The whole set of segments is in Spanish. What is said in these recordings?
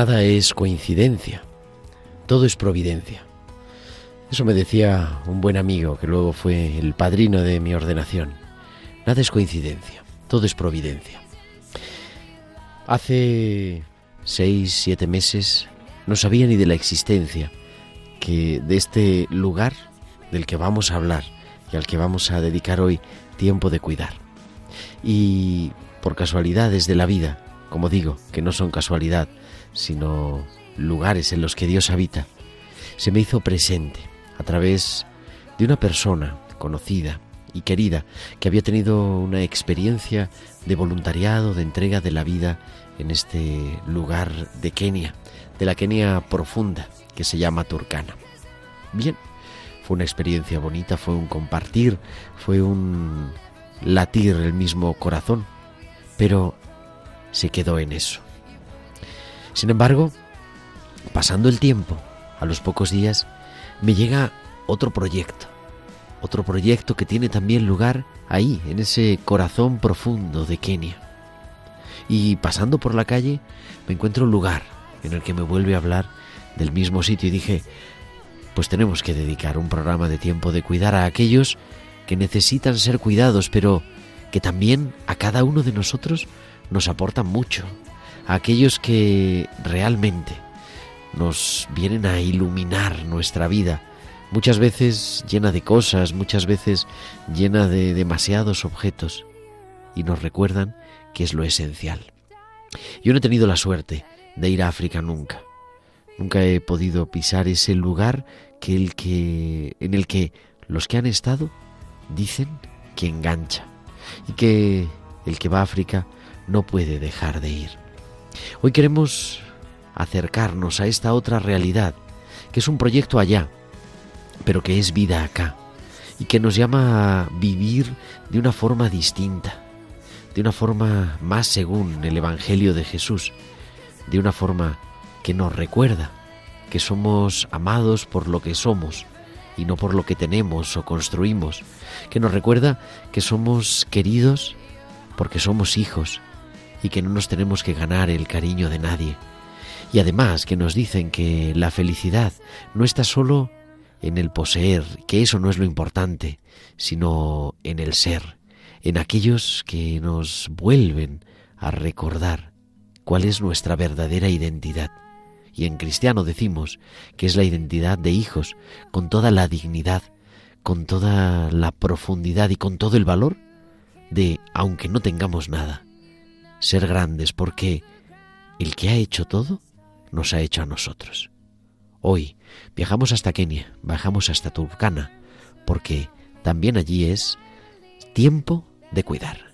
Nada es coincidencia, todo es providencia. Eso me decía un buen amigo que luego fue el padrino de mi ordenación. Nada es coincidencia, todo es providencia. Hace seis, siete meses no sabía ni de la existencia que de este lugar del que vamos a hablar y al que vamos a dedicar hoy tiempo de cuidar. Y por casualidades de la vida, como digo, que no son casualidad, sino lugares en los que Dios habita, se me hizo presente a través de una persona conocida y querida que había tenido una experiencia de voluntariado, de entrega de la vida en este lugar de Kenia, de la Kenia profunda que se llama Turkana. Bien, fue una experiencia bonita, fue un compartir, fue un latir el mismo corazón, pero se quedó en eso. Sin embargo, pasando el tiempo, a los pocos días, me llega otro proyecto, otro proyecto que tiene también lugar ahí, en ese corazón profundo de Kenia. Y pasando por la calle, me encuentro un lugar en el que me vuelve a hablar del mismo sitio y dije, pues tenemos que dedicar un programa de tiempo de cuidar a aquellos que necesitan ser cuidados, pero que también a cada uno de nosotros nos aportan mucho, aquellos que realmente nos vienen a iluminar nuestra vida, muchas veces llena de cosas, muchas veces llena de demasiados objetos, y nos recuerdan que es lo esencial. Yo no he tenido la suerte de ir a África nunca. Nunca he podido pisar ese lugar que el que en el que los que han estado dicen que engancha y que el que va a África no puede dejar de ir. Hoy queremos acercarnos a esta otra realidad, que es un proyecto allá, pero que es vida acá, y que nos llama a vivir de una forma distinta, de una forma más según el Evangelio de Jesús, de una forma que nos recuerda que somos amados por lo que somos y no por lo que tenemos o construimos, que nos recuerda que somos queridos porque somos hijos y que no nos tenemos que ganar el cariño de nadie. Y además que nos dicen que la felicidad no está solo en el poseer, que eso no es lo importante, sino en el ser, en aquellos que nos vuelven a recordar cuál es nuestra verdadera identidad. Y en cristiano decimos que es la identidad de hijos, con toda la dignidad, con toda la profundidad y con todo el valor de, aunque no tengamos nada, ser grandes porque el que ha hecho todo nos ha hecho a nosotros. Hoy viajamos hasta Kenia, bajamos hasta Turkana, porque también allí es tiempo de cuidar.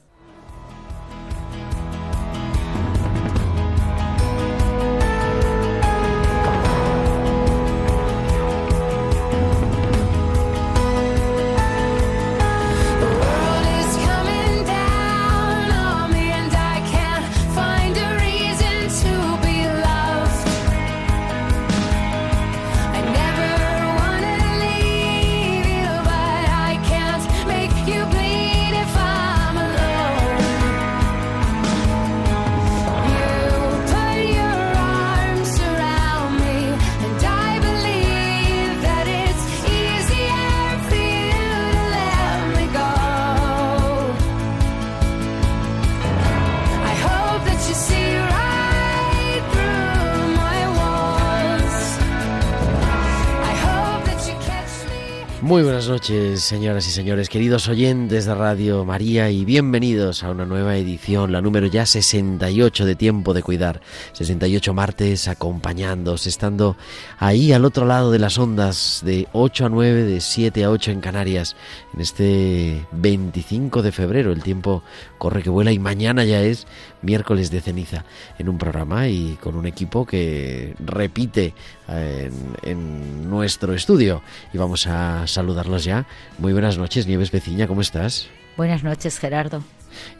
Muy buenas noches, señoras y señores, queridos oyentes de Radio María y bienvenidos a una nueva edición, la número ya 68 de Tiempo de Cuidar. 68 martes acompañándoos, estando ahí al otro lado de las ondas de 8 a 9, de 7 a 8 en Canarias, en este 25 de febrero. El tiempo corre que vuela y mañana ya es miércoles de ceniza en un programa y con un equipo que repite en, en nuestro estudio. Y vamos a saludarlos ya. Muy buenas noches, Nieves Veciña, ¿cómo estás? Buenas noches, Gerardo.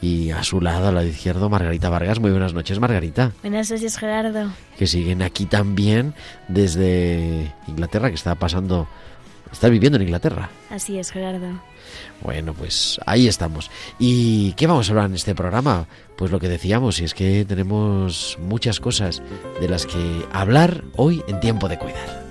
Y a su lado, a la izquierda, Margarita Vargas. Muy buenas noches, Margarita. Buenas noches, Gerardo. Que siguen aquí también desde Inglaterra, que está pasando... Está viviendo en Inglaterra. Así es, Gerardo. Bueno, pues ahí estamos. ¿Y qué vamos a hablar en este programa? Pues lo que decíamos, y es que tenemos muchas cosas de las que hablar hoy en tiempo de cuidar.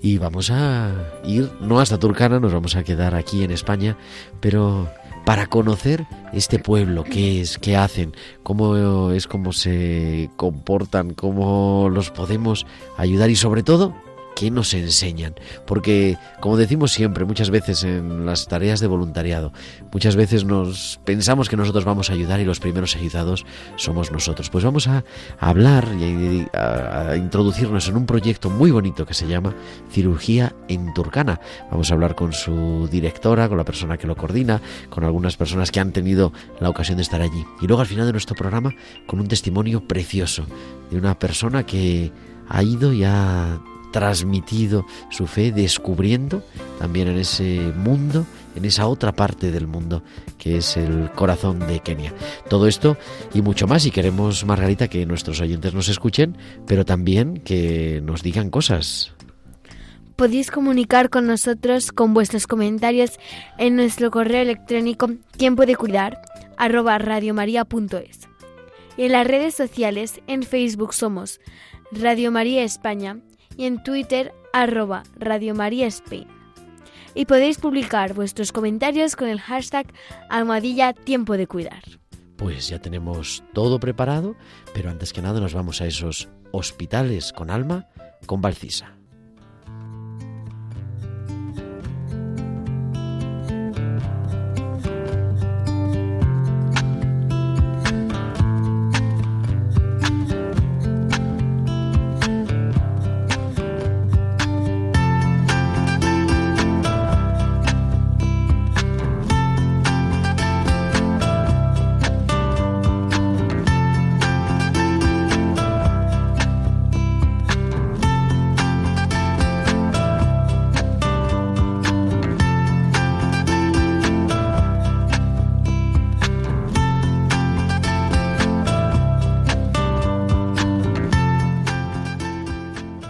Y vamos a ir, no hasta Turcana, nos vamos a quedar aquí en España, pero para conocer este pueblo, qué es, qué hacen, cómo es, cómo se comportan, cómo los podemos ayudar y sobre todo ¿Qué nos enseñan? Porque, como decimos siempre, muchas veces en las tareas de voluntariado, muchas veces nos pensamos que nosotros vamos a ayudar y los primeros ayudados somos nosotros. Pues vamos a hablar y a, a introducirnos en un proyecto muy bonito que se llama Cirugía en Turcana. Vamos a hablar con su directora, con la persona que lo coordina, con algunas personas que han tenido la ocasión de estar allí. Y luego al final de nuestro programa con un testimonio precioso de una persona que ha ido y ha transmitido su fe, descubriendo también en ese mundo, en esa otra parte del mundo que es el corazón de Kenia. Todo esto y mucho más y queremos, Margarita, que nuestros oyentes nos escuchen, pero también que nos digan cosas. Podéis comunicar con nosotros con vuestros comentarios en nuestro correo electrónico tiempo de cuidar arroba radiomaria.es. Y en las redes sociales, en Facebook somos Radio María España y en Twitter arroba Radio María. Y podéis publicar vuestros comentarios con el hashtag almohadilla tiempo de cuidar. Pues ya tenemos todo preparado, pero antes que nada nos vamos a esos hospitales con alma con Valcisa.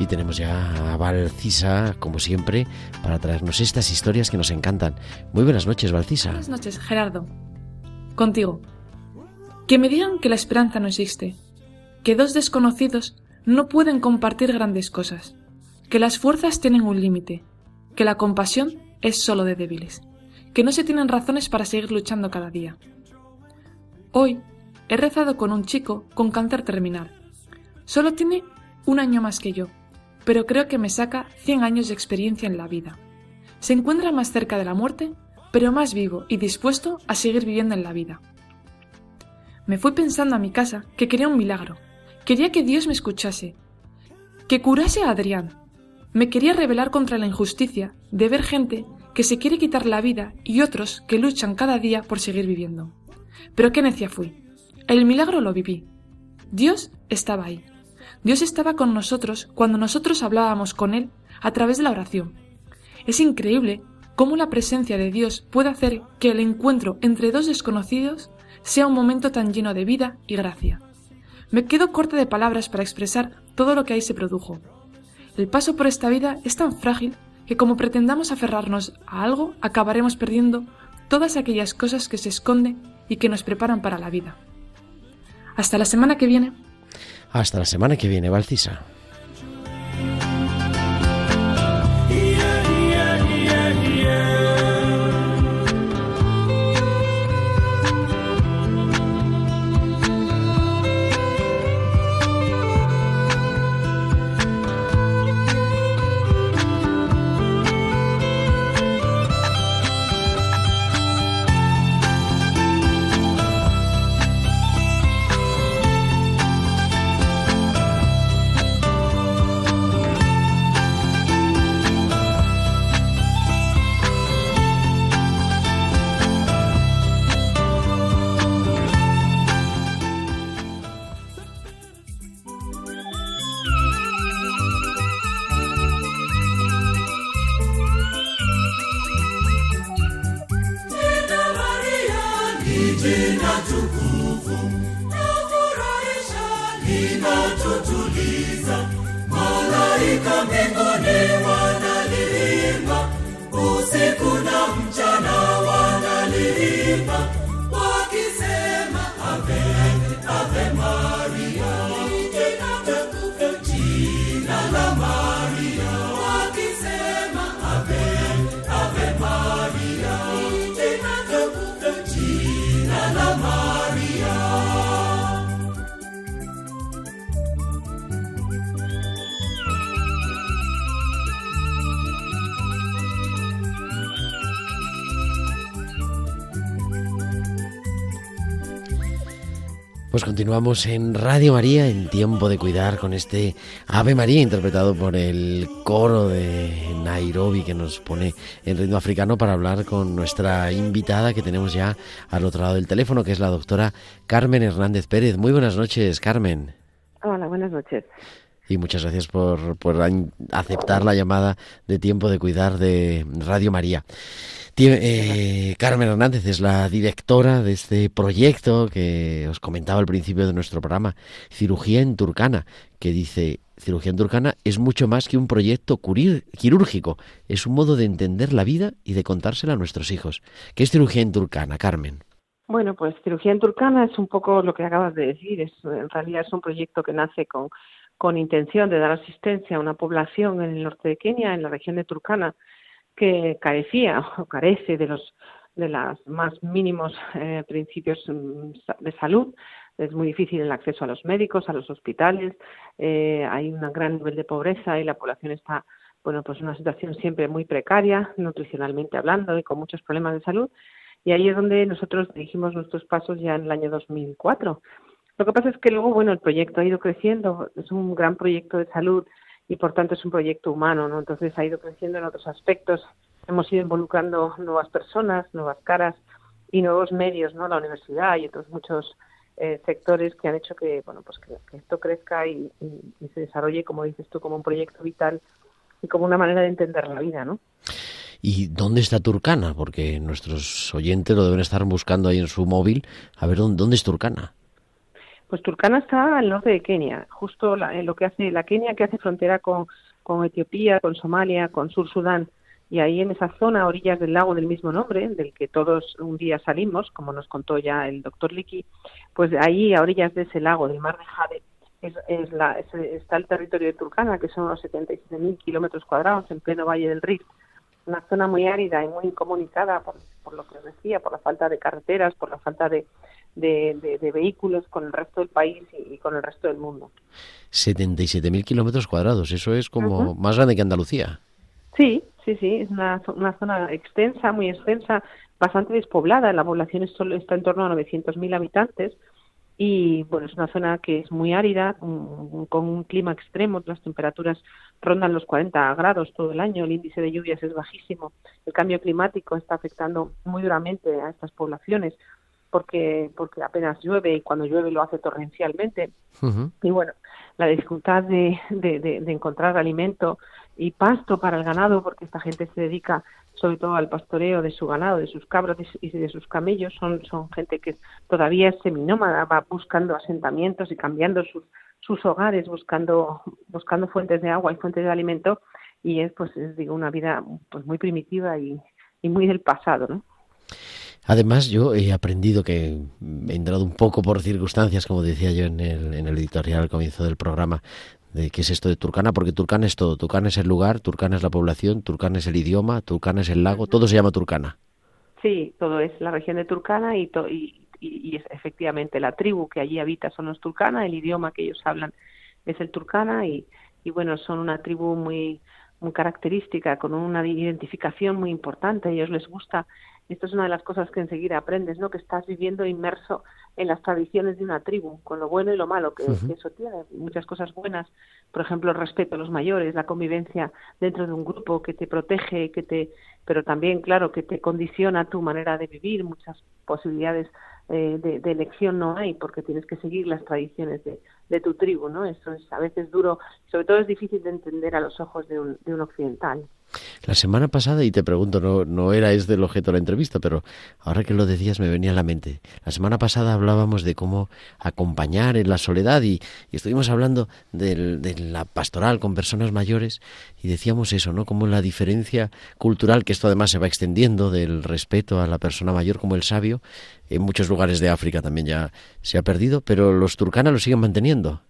Y tenemos ya a Valcisa, como siempre, para traernos estas historias que nos encantan. Muy buenas noches, Valcisa. Buenas noches, Gerardo. Contigo. Que me digan que la esperanza no existe, que dos desconocidos no pueden compartir grandes cosas, que las fuerzas tienen un límite, que la compasión es solo de débiles, que no se tienen razones para seguir luchando cada día. Hoy he rezado con un chico con cáncer terminal. Solo tiene un año más que yo, pero creo que me saca 100 años de experiencia en la vida. Se encuentra más cerca de la muerte, pero más vivo y dispuesto a seguir viviendo en la vida. Me fui pensando a mi casa que quería un milagro, quería que Dios me escuchase, que curase a Adrián. Me quería rebelar contra la injusticia de ver gente que se quiere quitar la vida y otros que luchan cada día por seguir viviendo. Pero qué necia fui. El milagro lo viví. Dios estaba ahí. Dios estaba con nosotros cuando nosotros hablábamos con Él a través de la oración. Es increíble cómo la presencia de Dios puede hacer que el encuentro entre dos desconocidos sea un momento tan lleno de vida y gracia. Me quedo corta de palabras para expresar todo lo que ahí se produjo. El paso por esta vida es tan frágil que como pretendamos aferrarnos a algo, acabaremos perdiendo todas aquellas cosas que se esconden y que nos preparan para la vida. Hasta la semana que viene. Hasta la semana que viene, Valcisa. Continuamos en Radio María en tiempo de cuidar con este Ave María interpretado por el coro de Nairobi que nos pone en ritmo africano para hablar con nuestra invitada que tenemos ya al otro lado del teléfono que es la doctora Carmen Hernández Pérez. Muy buenas noches, Carmen. Hola, buenas noches. Y muchas gracias por, por aceptar la llamada de tiempo de cuidar de Radio María. Eh, Carmen Hernández es la directora de este proyecto que os comentaba al principio de nuestro programa, Cirugía en Turcana, que dice, cirugía en Turcana es mucho más que un proyecto quirúrgico, es un modo de entender la vida y de contársela a nuestros hijos. ¿Qué es cirugía en Turcana, Carmen? Bueno, pues cirugía en Turcana es un poco lo que acabas de decir. Es, en realidad es un proyecto que nace con, con intención de dar asistencia a una población en el norte de Kenia, en la región de Turkana, que carecía o carece de los de los más mínimos eh, principios mm, de salud. Es muy difícil el acceso a los médicos, a los hospitales. eh, hay un gran nivel de pobreza y la población está, bueno, pues en una situación siempre muy precaria, nutricionalmente hablando y con muchos problemas de salud. Y ahí es donde nosotros dirigimos nuestros pasos ya en el año 2004. Lo que pasa es que luego, bueno, el proyecto ha ido creciendo, es un gran proyecto de salud y por tanto es un proyecto humano, ¿no? Entonces ha ido creciendo en otros aspectos. Hemos ido involucrando nuevas personas, nuevas caras y nuevos medios, ¿no? La universidad y otros muchos eh, sectores que han hecho que, bueno, pues que, esto crezca y se desarrolle, como dices tú, como un proyecto vital y como una manera de entender la vida, ¿no? ¿Y dónde está Turcana? Porque nuestros oyentes lo deben estar buscando ahí en su móvil. A ver, ¿dónde, dónde es Turcana? Pues Turkana está al norte de Kenia, justo la- en lo que hace la Kenia que hace frontera con, con Etiopía, con Somalia, con Sur Sudán. Y ahí en esa zona, a orillas del lago del mismo nombre, del que todos un día salimos, como nos contó ya el doctor Liki, pues ahí a orillas de ese lago, del mar de Jade, es, es la- es- está el territorio de Turkana, que son unos 77.000 kilómetros cuadrados en pleno Valle del Rift. Una zona muy árida y muy incomunicada, por, por lo que os decía, por la falta de carreteras, por la falta de, de, de- de vehículos con el resto del país y, y con el resto del mundo. 77.000 kilómetros cuadrados. Eso es como más grande que Andalucía. Sí, sí, sí, es una, zo- una zona extensa, muy extensa, bastante despoblada. La población es solo está en torno a 900.000 habitantes y bueno, es una zona que es muy árida, un- con un clima extremo. Las temperaturas rondan los 40 grados todo el año, el índice de lluvias es bajísimo. El cambio climático está afectando muy duramente a estas poblaciones porque porque apenas llueve y cuando llueve lo hace torrencialmente y bueno, la dificultad de, de, de- de encontrar alimento y pasto para el ganado, porque esta gente se dedica sobre todo al pastoreo de su ganado, de sus su- y de sus camellos, son, son gente que todavía es seminómada, va buscando asentamientos y cambiando sus, sus hogares, buscando, buscando fuentes de agua y fuentes de alimento, y es pues es, digo una vida pues muy primitiva y, y muy del pasado, ¿no? Además, yo he aprendido que he entrado un poco por circunstancias, como decía yo en el, en el editorial al comienzo del programa, de qué es esto de Turcana, porque Turcana es todo. Turcana es el lugar, Turcana es la población, Turcana es el idioma, Turcana es el lago, todo se llama Turcana. Sí, todo es la región de Turkana y, y, y- es efectivamente la tribu que allí habita son los Turkana, el idioma que ellos hablan es el Turkana y, y bueno, son una tribu muy muy característica, con una identificación muy importante, a ellos les gusta, esto es una de las cosas que enseguida aprendes, ¿no? que estás viviendo inmerso en las tradiciones de una tribu, con lo bueno y lo malo que, eso tiene, muchas cosas buenas, por ejemplo, el respeto a los mayores, la convivencia dentro de un grupo que te protege, que te, pero también, claro, que te condiciona tu manera de vivir, muchas posibilidades eh, de, de elección no hay, porque tienes que seguir las tradiciones de, de tu tribu, ¿no? Eso es a veces duro, sobre todo es difícil de entender a los ojos de un, de un occidental. La semana pasada, y te pregunto, no, no era este el objeto de la entrevista, pero ahora que lo decías me venía a la mente. La semana pasada hablábamos de cómo acompañar en la soledad y, estuvimos hablando de la pastoral con personas mayores y decíamos eso, ¿no? Como la diferencia cultural, que esto además se va extendiendo del respeto a la persona mayor como el sabio, en muchos lugares de África también ya se ha perdido, pero los turcanas lo siguen manteniendo.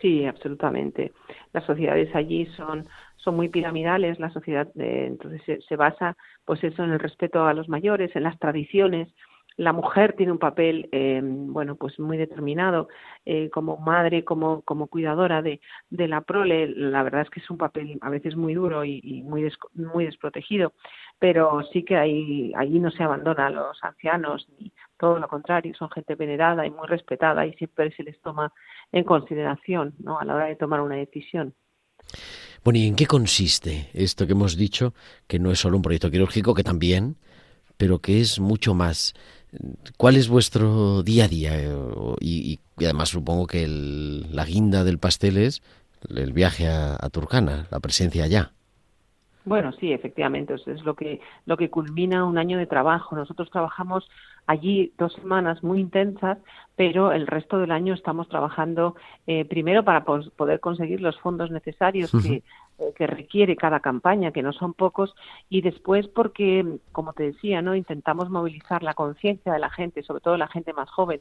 Sí, absolutamente. Las sociedades allí son son muy piramidales, la sociedad eh, entonces se, basa pues eso en el respeto a los mayores, en las tradiciones. La mujer tiene un papel eh, bueno pues muy determinado eh, como madre, como como cuidadora de, de la prole. La verdad es que es un papel a veces muy duro y, muy muy desprotegido, pero sí que ahí allí no se abandona a los ancianos ni todo lo contrario, son gente venerada y muy respetada y siempre se les toma en consideración ¿no? a la hora de tomar una decisión. Bueno, ¿y en qué consiste esto que hemos dicho, que no es solo un proyecto quirúrgico, que también, pero que es mucho más? ¿Cuál es vuestro día a día? Y, además supongo que la guinda del pastel es el viaje a, a Turcana, la presencia allá. Bueno, sí, efectivamente, es lo que lo que culmina un año de trabajo. Nosotros trabajamos allí dos semanas muy intensas, pero el resto del año estamos trabajando eh, primero para poder conseguir los fondos necesarios que, eh, que requiere cada campaña, que no son pocos, y después porque, como te decía, no intentamos movilizar la conciencia de la gente, sobre todo la gente más joven,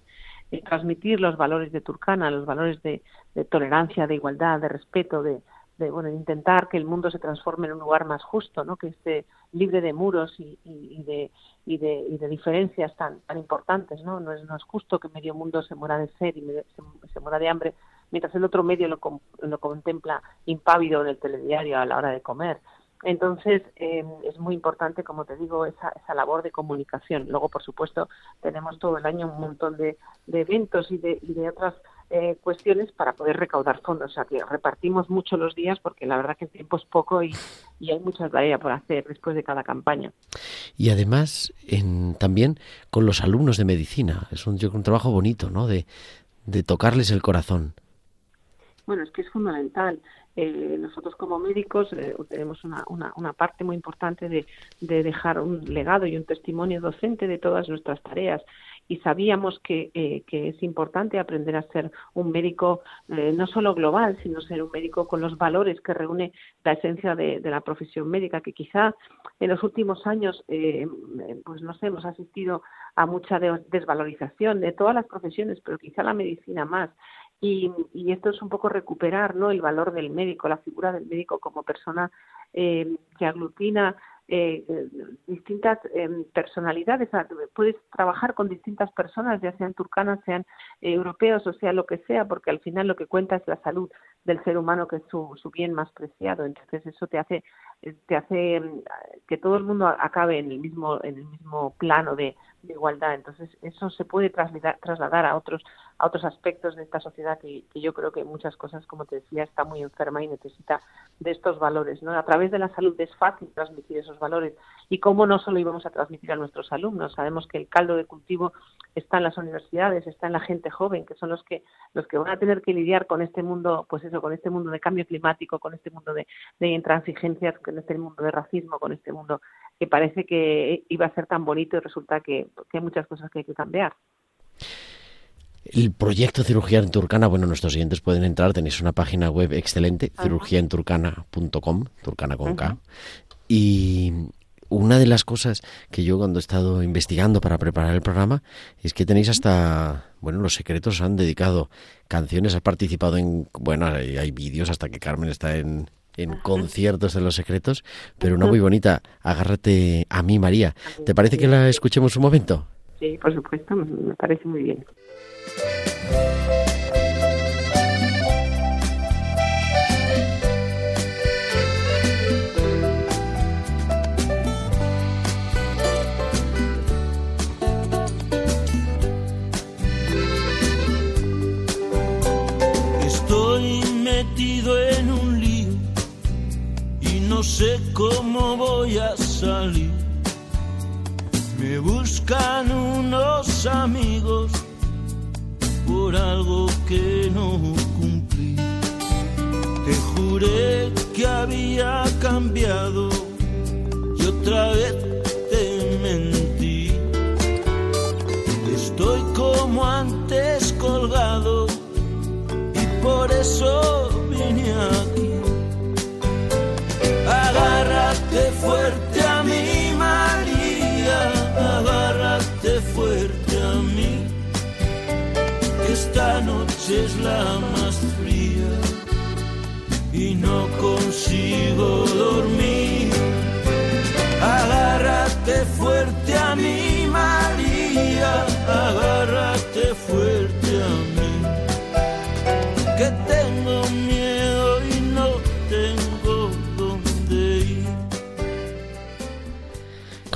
y transmitir los valores de Turcana, los valores de tolerancia, de igualdad, de respeto, de de bueno intentar que el mundo se transforme en un lugar más justo no que esté libre de muros y, y, de, y, de, y de diferencias tan tan importantes no no es no es justo que medio mundo se muera de sed y se, se muera de hambre mientras el otro medio lo, lo contempla impávido en el telediario a la hora de comer entonces, eh, es muy importante, como te digo, esa, esa labor de comunicación. Luego, por supuesto, tenemos todo el año un montón de, de eventos y de, y de otras eh, cuestiones para poder recaudar fondos. O sea, que repartimos mucho los días porque la verdad que el tiempo es poco y, hay mucha tarea por hacer después de cada campaña. Y además, en, también con los alumnos de medicina. Es un, un trabajo bonito, ¿no? De, de tocarles el corazón. Bueno, es que es fundamental. Eh, nosotros como médicos eh, tenemos una, una, una, parte muy importante de, de, dejar un legado y un testimonio docente de todas nuestras tareas y sabíamos que, eh, que es importante aprender a ser un médico eh, no solo global, sino ser un médico con los valores que reúne la esencia de, la profesión médica, que quizá en los últimos años, eh, pues no sé, hemos asistido a mucha desvalorización de todas las profesiones, pero quizá la medicina más. Y, y, esto es un poco recuperar ¿no? el valor del médico, la figura del médico como persona que aglutina eh, distintas em, personalidades. Puedes trabajar con distintas personas, ya sean turcanas, sean europeos o sea lo que sea, porque al final lo que cuenta es la salud del ser humano, que es su, su bien más preciado. Entonces eso te hace eh, te hace em, que todo el mundo acabe en el mismo en el mismo plano de, de igualdad. Entonces eso se puede trasladar, trasladar a otros a otros aspectos de esta sociedad que, yo creo que muchas cosas, como te decía, está muy enferma y necesita de estos valores. ¿no? A través de la salud es fácil transmitir esos valores. Y cómo no solo íbamos a transmitir a nuestros alumnos. Sabemos que el caldo de cultivo está en las universidades, está en la gente joven, que son los que los que van a tener que lidiar con este mundo, pues eso, con este mundo de cambio climático, con este mundo de, intransigencias, con este mundo de racismo, con este mundo que parece que iba a ser tan bonito y resulta que hay muchas cosas que hay que cambiar. El proyecto Cirugía en Turcana, bueno, nuestros oyentes pueden entrar, tenéis una página web excelente, cirugíaenturcana.com, turcana con K. Y una de las cosas que yo cuando he estado investigando para preparar el programa es que tenéis hasta, bueno, los secretos han dedicado canciones, has participado en, bueno, hay, hay vídeos hasta que Carmen está en, en conciertos de los secretos, pero una muy bonita, Agárrate a mí, María. ¿Te parece que la escuchemos un momento? Sí, por supuesto, me parece muy bien. En un lío y no sé cómo voy a salir. Me buscan unos amigos por algo que no cumplí. Te juré que había cambiado otra vez te mentí. Estoy como antes colgado y por eso vine aquí. Más fría y no consigo dormir. Agárrate fuerte a mí, María, agárrate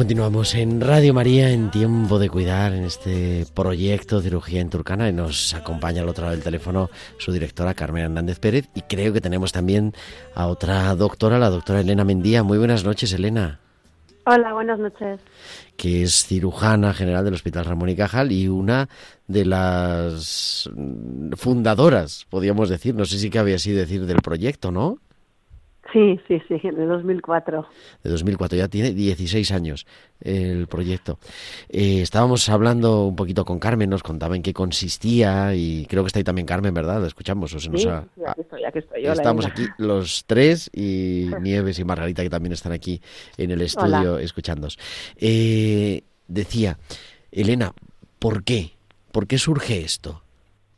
Continuamos en Radio María en Tiempo de Cuidar, en este proyecto de cirugía en Turcana, y nos acompaña al otro lado del teléfono su directora Carmen Hernández Pérez, y creo que tenemos también a otra doctora, la doctora Elena Mendía. Muy buenas noches, Elena, Hola, buenas noches. que es cirujana general del Hospital Ramón y Cajal y una de las fundadoras, podríamos decir, no sé si cabe así decir, del proyecto, ¿no? Sí, sí, sí, de 2004. de 2004, ya tiene 16 años el proyecto. Eh, estábamos hablando un poquito con Carmen, nos contaba en qué consistía y creo que está ahí también Carmen, ¿verdad? La escuchamos. O se nos Sí, ha- sí, aquí estoy, aquí estoy. Hola, estamos aquí los tres y Nieves y Margarita que también están aquí en el estudio Hola. escuchándonos. Eh, decía, Elena, ¿por qué? ¿Por qué surge esto?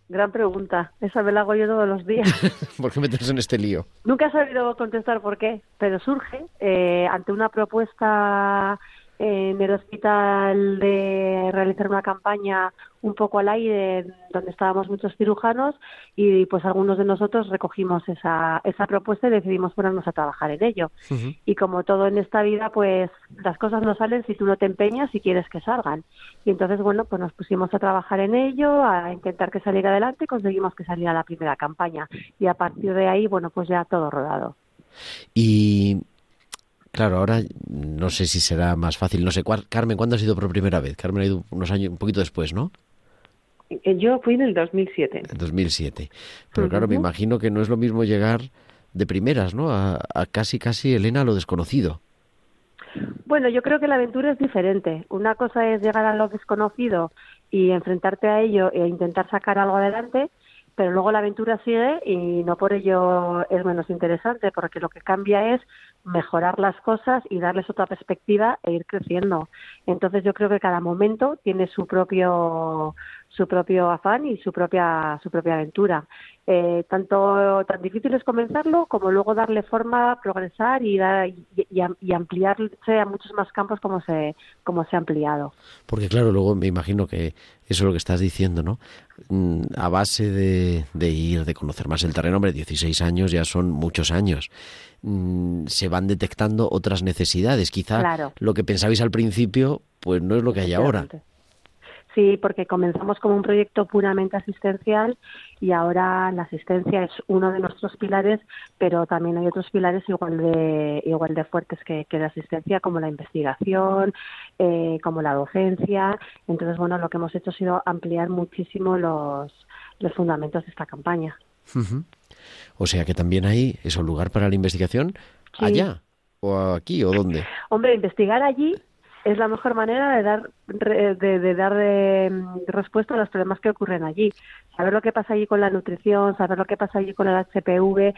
Gran pregunta. Esa me la hago yo todos los días. ¿Por qué meterse en este lío? Nunca he sabido contestar por qué, pero surge eh, ante una propuesta en el hospital de realizar una campaña un poco al aire donde estábamos muchos cirujanos y pues algunos de nosotros recogimos esa, esa propuesta y decidimos ponernos a trabajar en ello. Y como todo en esta vida, pues las cosas no salen si tú no te empeñas y quieres que salgan. Y entonces, bueno, pues nos pusimos a trabajar en ello, a intentar que saliera adelante y conseguimos que saliera la primera campaña. Y a partir de ahí, bueno, pues ya todo rodado. Y claro, ahora no sé si será más fácil. No sé, cuál- Carmen, ¿cuándo has ido por primera vez? Carmen ha ido unos años, un poquito después, ¿no? Eh, Yo fui en el 2007. En 2007. Pero claro, me imagino que no es lo mismo llegar de primeras, ¿no? A, a casi, casi, Elena, a lo desconocido. Bueno, yo creo que la aventura es diferente. Una cosa es llegar a lo desconocido y enfrentarte a ello e intentar sacar algo adelante, pero luego la aventura sigue y no por ello es menos interesante, porque lo que cambia es mejorar las cosas y darles otra perspectiva e ir creciendo. Entonces yo creo que cada momento tiene su propio su propio afán y su propia su propia aventura. Eh, tanto tan difícil es comenzarlo como luego darle forma, progresar y, dar- y, y am- y ampliarse a muchos más campos como se como se ha ampliado. Porque claro, luego me imagino que eso es lo que estás diciendo, ¿no? Mm, A base de, de ir, de conocer más el terreno, hombre, 16 años ya son muchos años. Mm, Se van detectando otras necesidades. Quizá Claro. lo que pensabais al principio, pues no es lo que hay ahora. Sí, porque comenzamos como un proyecto puramente asistencial y ahora la asistencia es uno de nuestros pilares, pero también hay otros pilares igual de igual de fuertes que, que la asistencia, como la investigación, eh, como la docencia. Entonces, bueno, lo que hemos hecho ha sido ampliar muchísimo los, los fundamentos de esta campaña. O sea que también hay eso, lugar para la investigación Sí. allá, o aquí, o dónde. Hombre, investigar allí es la mejor manera de dar de, de dar eh, respuesta a los problemas que ocurren allí. Saber lo que pasa allí con la nutrición, saber lo que pasa allí con el HPV,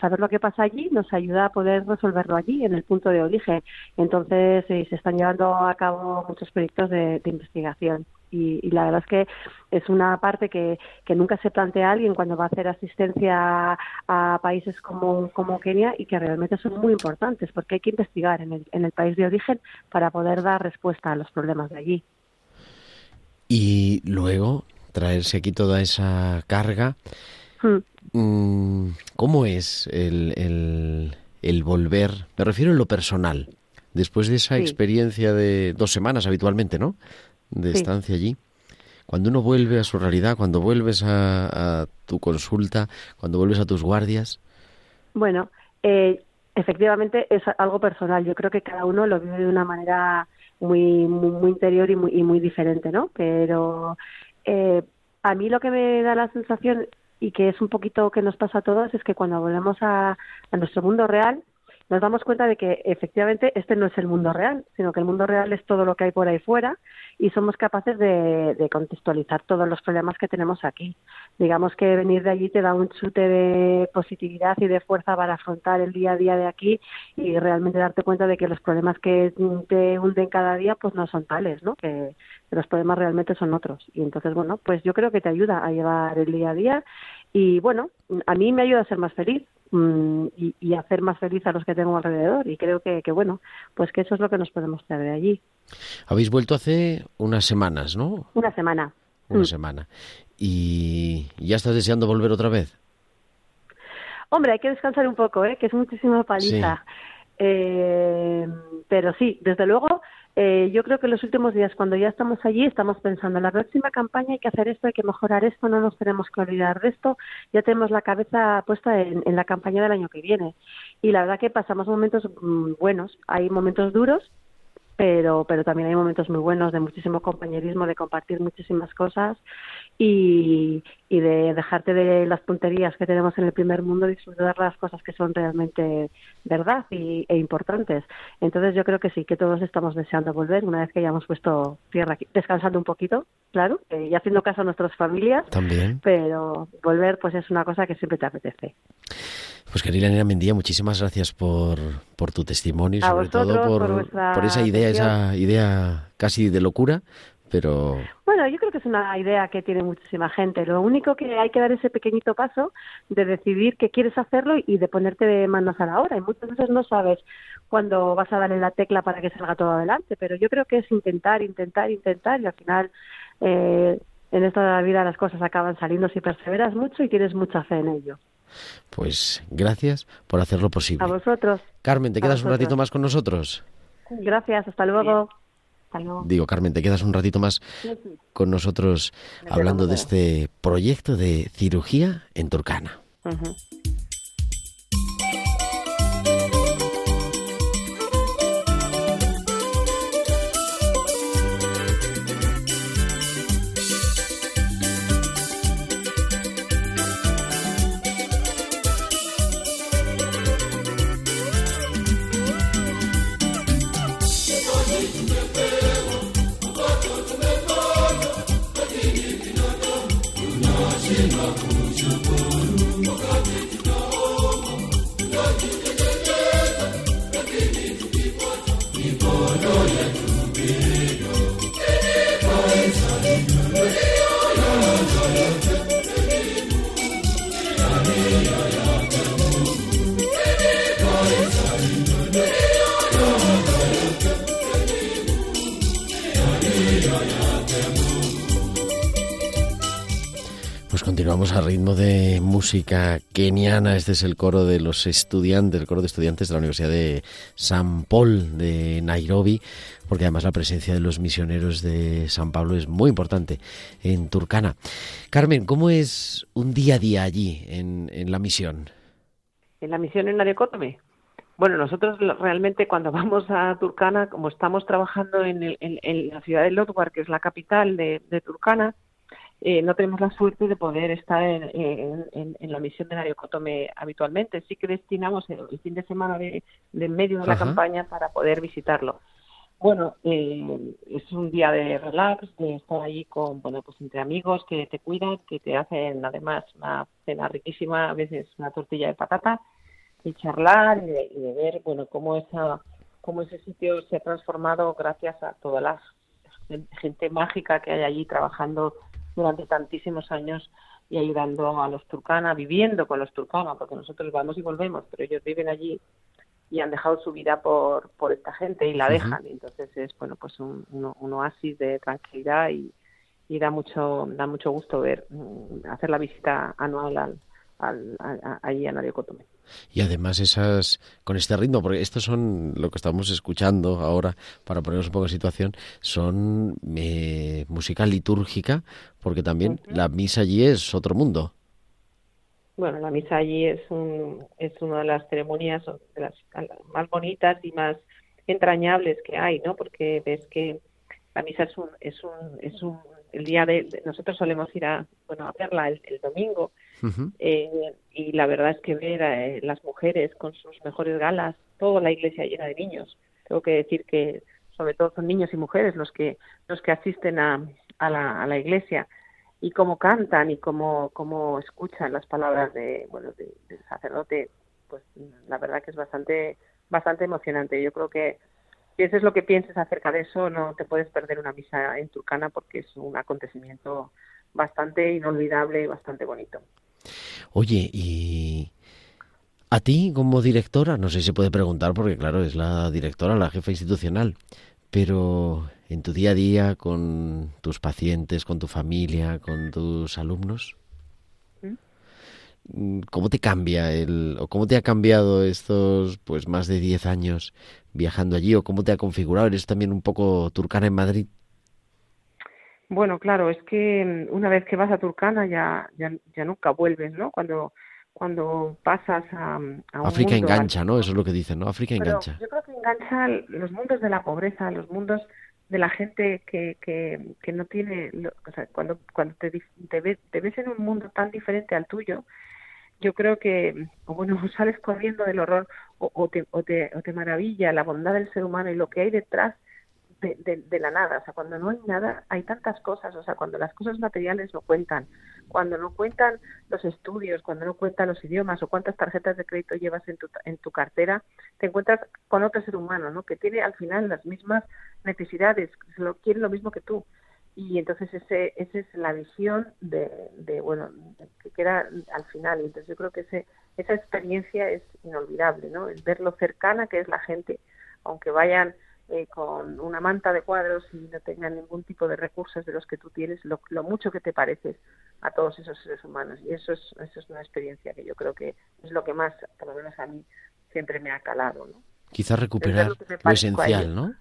saber lo que pasa allí nos ayuda a poder resolverlo allí, en el punto de origen. Entonces, eh, se están llevando a cabo muchos proyectos de, de investigación. Y, y la verdad es que es una parte que, que nunca se plantea alguien cuando va a hacer asistencia a países como, como Kenia y que realmente son muy importantes porque hay que investigar en el, en el país de origen para poder dar respuesta a los problemas de allí. Y luego traerse aquí toda esa carga. Hmm. Mm, ¿Cómo es el, el, el volver? Me refiero en lo personal. Después de esa Sí. experiencia de dos semanas habitualmente, ¿no? De Sí. estancia allí. Cuando uno vuelve a su realidad, cuando vuelves a, a tu consulta, cuando vuelves a tus guardias. Bueno, eh, efectivamente es algo personal. Yo creo que cada uno lo vive de una manera muy, muy, muy interior y muy, y muy diferente, ¿no? Pero eh, a mí lo que me da la sensación y que es un poquito que nos pasa a todos es que cuando volvemos a, a nuestro mundo real nos damos cuenta de que efectivamente este no es el mundo real, sino que el mundo real es todo lo que hay por ahí fuera y somos capaces de, de contextualizar todos los problemas que tenemos aquí. Digamos que venir de allí te da un chute de positividad y de fuerza para afrontar el día a día de aquí y realmente darte cuenta de que los problemas que te hunden cada día pues no son tales, ¿no? Que, que los problemas realmente son otros. Y entonces, bueno, pues yo creo que te ayuda a llevar el día a día y bueno, a mí me ayuda a ser más feliz mm, y, hacer más feliz a los que tengo alrededor y creo que, que bueno, pues que eso es lo que nos podemos traer de allí. Habéis vuelto hace unas semanas, ¿no? Una semana. Una Mm. semana. ¿Y ya estás deseando volver otra vez? Hombre, hay que descansar un poco, ¿eh? que es muchísima paliza. Eh, pero sí, desde luego, eh, yo creo que en los últimos días, cuando ya estamos allí, estamos pensando en la próxima campaña hay que hacer esto, hay que mejorar esto, no nos tenemos que olvidar de esto. Ya tenemos la cabeza puesta en, la campaña del año que viene. Y la verdad que pasamos momentos mm, buenos, hay momentos duros, pero pero también hay momentos muy buenos de muchísimo compañerismo, de compartir muchísimas cosas y, y de dejarte de las tonterías que tenemos en el primer mundo, disfrutar las cosas que son realmente verdad y, e importantes. Entonces yo creo que sí, que todos estamos deseando volver una vez que hayamos puesto tierra aquí, descansando un poquito, claro, eh, y haciendo caso a nuestras familias, También. pero volver pues es una cosa que siempre te apetece. Pues querida Elena Mendía, muchísimas gracias por, por tu testimonio y sobre todo por, por esa idea, atención. esa idea casi de locura, pero Bueno, yo creo que es una idea que tiene muchísima gente. Lo único que hay que dar ese pequeñito paso de decidir que quieres hacerlo y de ponerte de manos a la obra. Y muchas veces no sabes cuándo vas a darle la tecla para que salga todo adelante, pero yo creo que es intentar, intentar, intentar y al final eh, en esta vida las cosas acaban saliendo si perseveras mucho y tienes mucha fe en ello. pues gracias por hacerlo posible. A vosotros. Carmen, ¿te a quedas un ratito más con nosotros? Gracias, hasta luego. Hasta luego. Digo, Carmen, ¿te quedas un ratito más con nosotros hablando de este proyecto de cirugía en Turcana? Música keniana. Este es el coro de los estudiantes, el coro de estudiantes de la Universidad de San Paul de Nairobi, porque además la presencia de los misioneros de San Pablo es muy importante en Turcana. Carmen, ¿cómo es un día a día allí en, la misión? en la misión en Arecótome. Bueno, nosotros realmente cuando vamos a Turcana, como estamos trabajando en la ciudad de Lodwar, que es la capital de, de Turcana, eh, no tenemos la suerte de poder estar en, en- en- en la misión de Arecótome habitualmente. Sí que destinamos el, el fin de semana de, de medio de la Ajá. campaña para poder visitarlo. Bueno, eh, es un día de relax, de estar allí con, bueno, pues entre amigos que te cuidan, que te hacen además una cena riquísima, a veces una tortilla de patata, y charlar y de, y de ver, bueno, cómo esa, cómo ese sitio se ha transformado gracias a toda la gen- gente mágica que hay allí trabajando durante tantísimos años y ayudando a los turcana, viviendo con los turcana, porque nosotros vamos y volvemos, pero ellos viven allí y han dejado su vida por, por esta gente y la dejan. Y entonces es bueno pues un, un- un oasis de tranquilidad y, y da mucho da mucho gusto ver mm, hacer la visita anual al, al, a- a- allí a Naricótome. Y además esas, con este ritmo, porque estos son lo que estamos escuchando ahora, para ponernos un poco en situación, son eh, música litúrgica, porque también la misa allí es otro mundo. Bueno, la misa allí es un, es una de las ceremonias de las más bonitas y más entrañables que hay, ¿no? Porque ves que la misa es un, es un, es un, el día de, de- nosotros solemos ir a, bueno, a verla el, el domingo Eh, y la verdad es que ver a eh, las mujeres con sus mejores galas toda la iglesia llena de niños. Tengo que decir que sobre todo son niños y mujeres los que los que asisten a, a, la, a la iglesia. Y cómo cantan y cómo, cómo escuchan las palabras de bueno de, del sacerdote pues la verdad que es bastante bastante emocionante. Yo creo que si lo que pienses acerca de eso. No te puedes perder una misa en Turcana porque es un acontecimiento bastante inolvidable y bastante bonito Oye, y a ti como directora, no sé si se puede preguntar porque claro, es la directora, la jefa institucional, pero en tu día a día con tus pacientes, con tu familia, con tus alumnos, ¿Mm? ¿cómo te cambia el o cómo te ha cambiado estos pues más de 10 años viajando allí o cómo te ha configurado? ¿Eres también un poco turcana en Madrid? Bueno, claro, es que una vez que vas a Turcana ya, ya, ya nunca vuelves, ¿no? Cuando, cuando pasas a, a un África mundo engancha, ¿no? Eso es lo que dicen, ¿no? África Pero engancha. Yo creo que engancha los mundos de la pobreza, los mundos de la gente que, que, que no tiene, o sea, cuando, cuando te, te, ve- te ves en un mundo tan diferente al tuyo, yo creo que, o bueno, sales corriendo del horror o, o, te, o, te, o te maravilla la bondad del ser humano y lo que hay detrás de, de, la nada. O sea, cuando no hay nada, hay tantas cosas. O sea, cuando las cosas materiales no cuentan, cuando no cuentan los estudios, cuando no cuentan los idiomas o cuántas tarjetas de crédito llevas en tu, en tu cartera, te encuentras con otro ser humano, ¿no? Que tiene al final las mismas necesidades, lo quiere lo mismo que tú. Y entonces ese, esa es la visión de, de, bueno, que queda al final. Entonces yo creo que ese, esa experiencia es inolvidable, ¿no? El ver lo cercana que es la gente, aunque vayan eh, con una manta de cuadros y no tengan ningún tipo de recursos de los que tú tienes, lo, lo mucho que te pareces a todos esos seres humanos. Y eso es, eso es una experiencia que yo creo que es lo que más, por lo menos a mí, siempre me ha calado, ¿no? Quizás recuperar lo esencial. ¿no?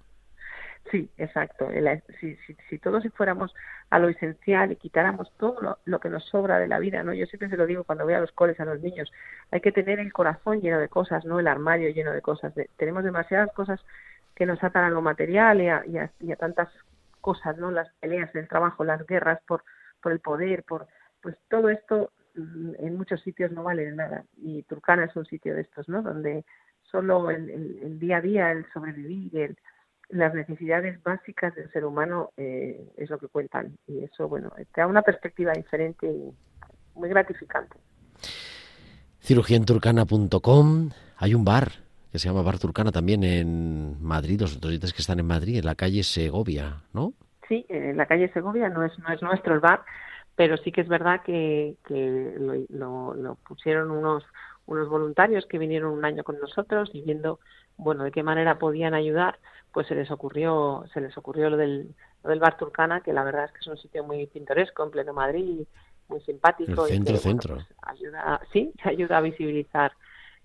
Sí, exacto. El- Si, si, si todos fuéramos a lo esencial y quitáramos todo lo, lo que nos sobra de la vida, ¿no? Yo siempre se lo digo cuando voy a los coles a los niños, hay que tener el corazón lleno de cosas, no el armario lleno de cosas. De- tenemos demasiadas cosas que nos atan a lo material y a, y a- tantas cosas, ¿no? Las peleas del trabajo, las guerras por, por el poder, por pues todo esto mm, en muchos sitios no vale nada y Turcana es un sitio de estos, ¿no? Donde solo el, el- día a día, el sobrevivir, las necesidades básicas del ser humano eh, es lo que cuentan y eso, bueno, te da una perspectiva diferente y muy gratificante. Cirugienturcana.com. Hay un bar que se llama Bar Turcana también en Madrid, los otros que están en Madrid, en la calle Segovia, ¿no? Sí, en la calle Segovia no es, no es nuestro el bar, pero sí que es verdad que, que lo, lo, lo pusieron unos unos voluntarios que vinieron un año con nosotros y viendo bueno de qué manera podían ayudar pues se les ocurrió se les ocurrió lo del lo del bar Turcana que la verdad es que es un sitio muy pintoresco en pleno Madrid muy simpático El y centro, bueno, centro. pues, ayuda sí ayuda a visibilizar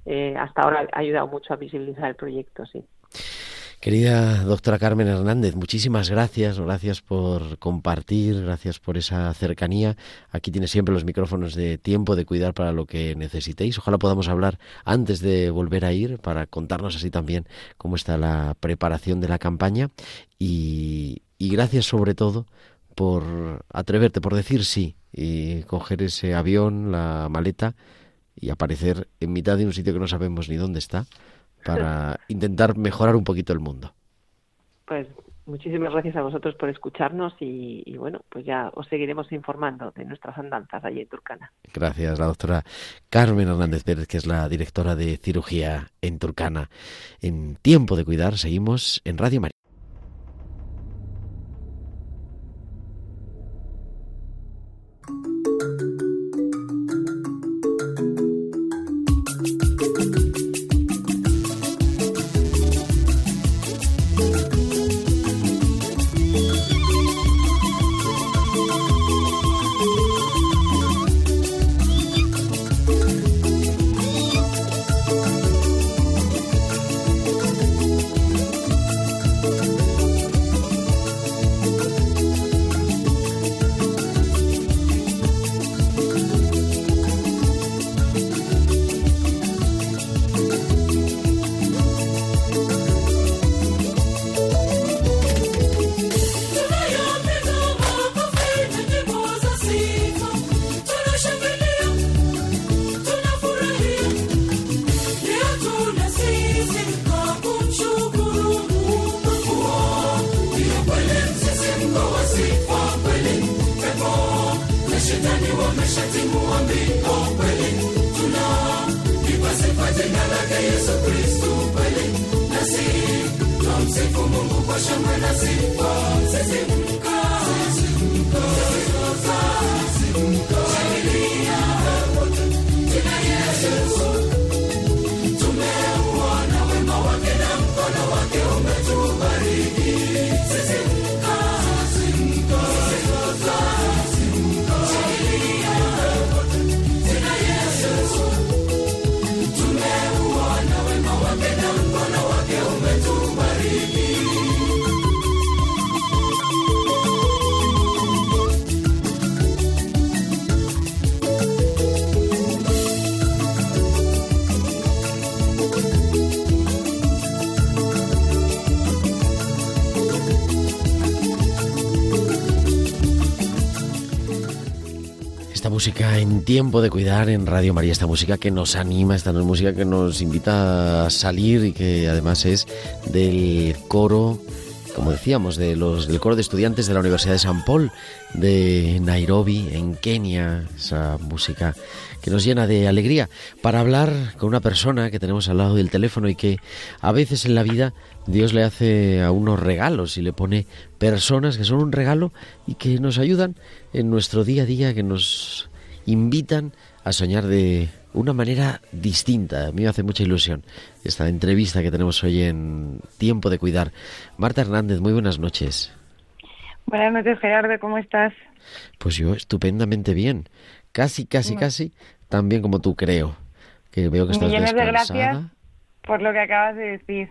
eh, hasta ahora ha ayudado mucho a visibilizar el proyecto sí Querida doctora Carmen Hernández, muchísimas gracias, gracias por compartir, gracias por esa cercanía. Aquí tiene siempre los micrófonos de tiempo de cuidar para lo que necesitéis. Ojalá podamos hablar antes de volver a ir para contarnos así también cómo está la preparación de la campaña. Y, y gracias sobre todo por atreverte, por decir sí y coger ese avión, la maleta y aparecer en mitad de un sitio que no sabemos ni dónde está para intentar mejorar un poquito el mundo. Pues muchísimas gracias a vosotros por escucharnos y, y, bueno, pues ya os seguiremos informando de nuestras andanzas allí en Turcana. Gracias, la doctora Carmen Hernández Pérez, que es la directora de cirugía en Turcana. En Tiempo de Cuidar seguimos en Radio María. En tiempo de cuidar en Radio María, esta música que nos anima, esta música que nos invita a salir y que además es del coro, como decíamos, de los, del coro de estudiantes de la Universidad de San Paul de Nairobi, en Kenia, esa música que nos llena de alegría, para hablar con una persona que tenemos al lado del teléfono y que a veces en la vida Dios le hace a unos regalos y le pone personas que son un regalo y que nos ayudan en nuestro día a día, que nos invitan a soñar de una manera distinta. A mí me hace mucha ilusión esta entrevista que tenemos hoy en Tiempo de Cuidar. Marta Hernández, muy buenas noches. Buenas noches, Gerardo, ¿cómo estás? Pues yo estupendamente bien. Casi, casi, casi tan bien como tú creo. Que veo que estás Millones de descansada. gracias por lo que acabas de decir.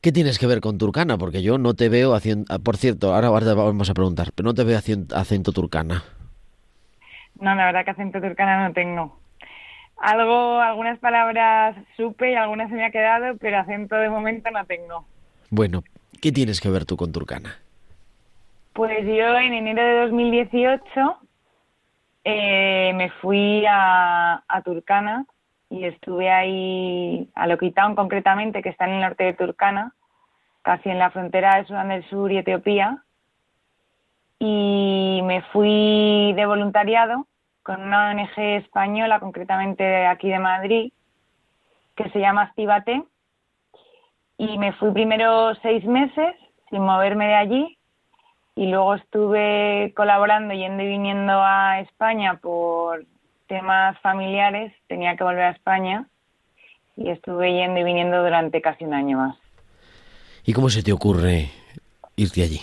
¿Qué tienes que ver con turcana? Porque yo no te veo haciendo... Por cierto, ahora, ahora vamos a preguntar, pero no te veo haciendo acento turcana. No, la verdad que acento turcana no tengo. Algo, algunas palabras supe y algunas se me ha quedado, pero acento de momento no tengo. Bueno, ¿qué tienes que ver tú con turcana? Pues yo en enero de 2018 eh, me fui a, a Turcana y estuve ahí, a Loquitown concretamente, que está en el norte de Turcana, casi en la frontera de Sudán del Sur y Etiopía. Y me fui de voluntariado con una ONG española, concretamente aquí de Madrid, que se llama Actívate. Y me fui primero seis meses sin moverme de allí y luego estuve colaborando yendo y viniendo a España por temas familiares, tenía que volver a España y estuve yendo y viniendo durante casi un año más. ¿Y cómo se te ocurre irte allí?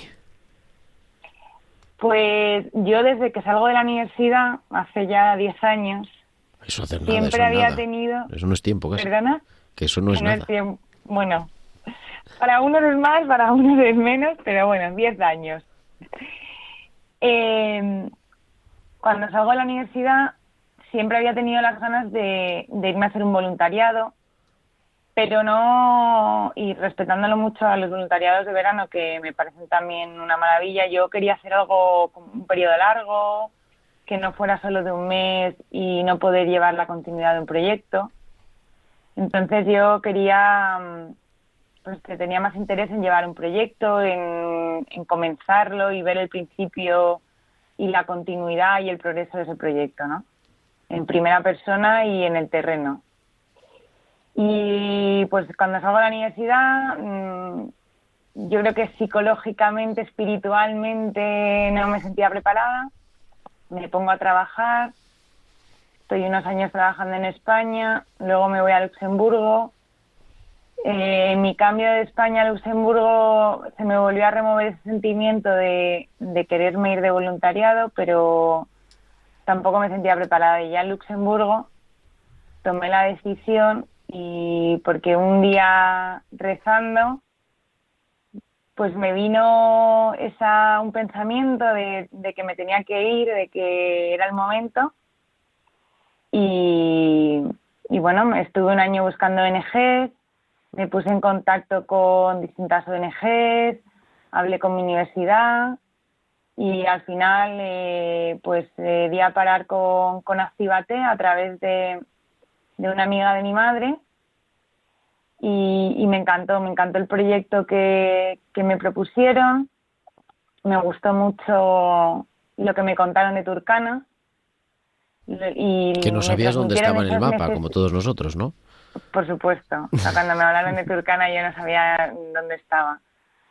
Pues yo desde que salgo de la universidad, hace ya 10 años, Eso nada, siempre eso había nada. tenido... Eso no es tiempo, casi. ¿Perdona? Que eso no es Que nada. tiempo. Bueno, para unos es más, para unos es menos, pero bueno, 10 años. Eh, cuando salgo de la universidad siempre había tenido las ganas de, de irme a hacer un voluntariado, pero no, y respetándolo mucho a los voluntariados de verano, que me parecen también una maravilla, yo quería hacer algo un periodo largo, que no fuera solo de un mes y no poder llevar la continuidad de un proyecto. Entonces yo quería, mm, pues que tenía más interés en llevar un proyecto, en, en comenzarlo y ver el principio y la continuidad y el progreso de ese proyecto, ¿no? En primera persona y en el terreno. Y pues cuando salgo de la universidad, mm, yo creo que psicológicamente, espiritualmente no me sentía preparada. Me pongo a trabajar, estoy unos años trabajando en España, luego me voy a Luxemburgo. Eh, mi cambio de España a Luxemburgo se me volvió a remover ese sentimiento de, de quererme ir de voluntariado, pero tampoco me sentía preparada. Y ya en Luxemburgo tomé la decisión y porque un día rezando pues me vino esa un pensamiento de, de que me tenía que ir, de que era el momento. Y, y bueno, estuve un año buscando ONGs, me puse en contacto con distintas ONGs, hablé con mi universidad y al final eh, pues eh, di a parar con, con Activate a través de, de una amiga de mi madre y, y me encantó, me encantó el proyecto que, que me propusieron, me gustó mucho lo que me contaron de Turcana Y Que no sabías dónde estaba en el mapa, como todos nosotros, ¿no? Por supuesto. O sea, cuando me hablaron de Turkana yo no sabía dónde estaba.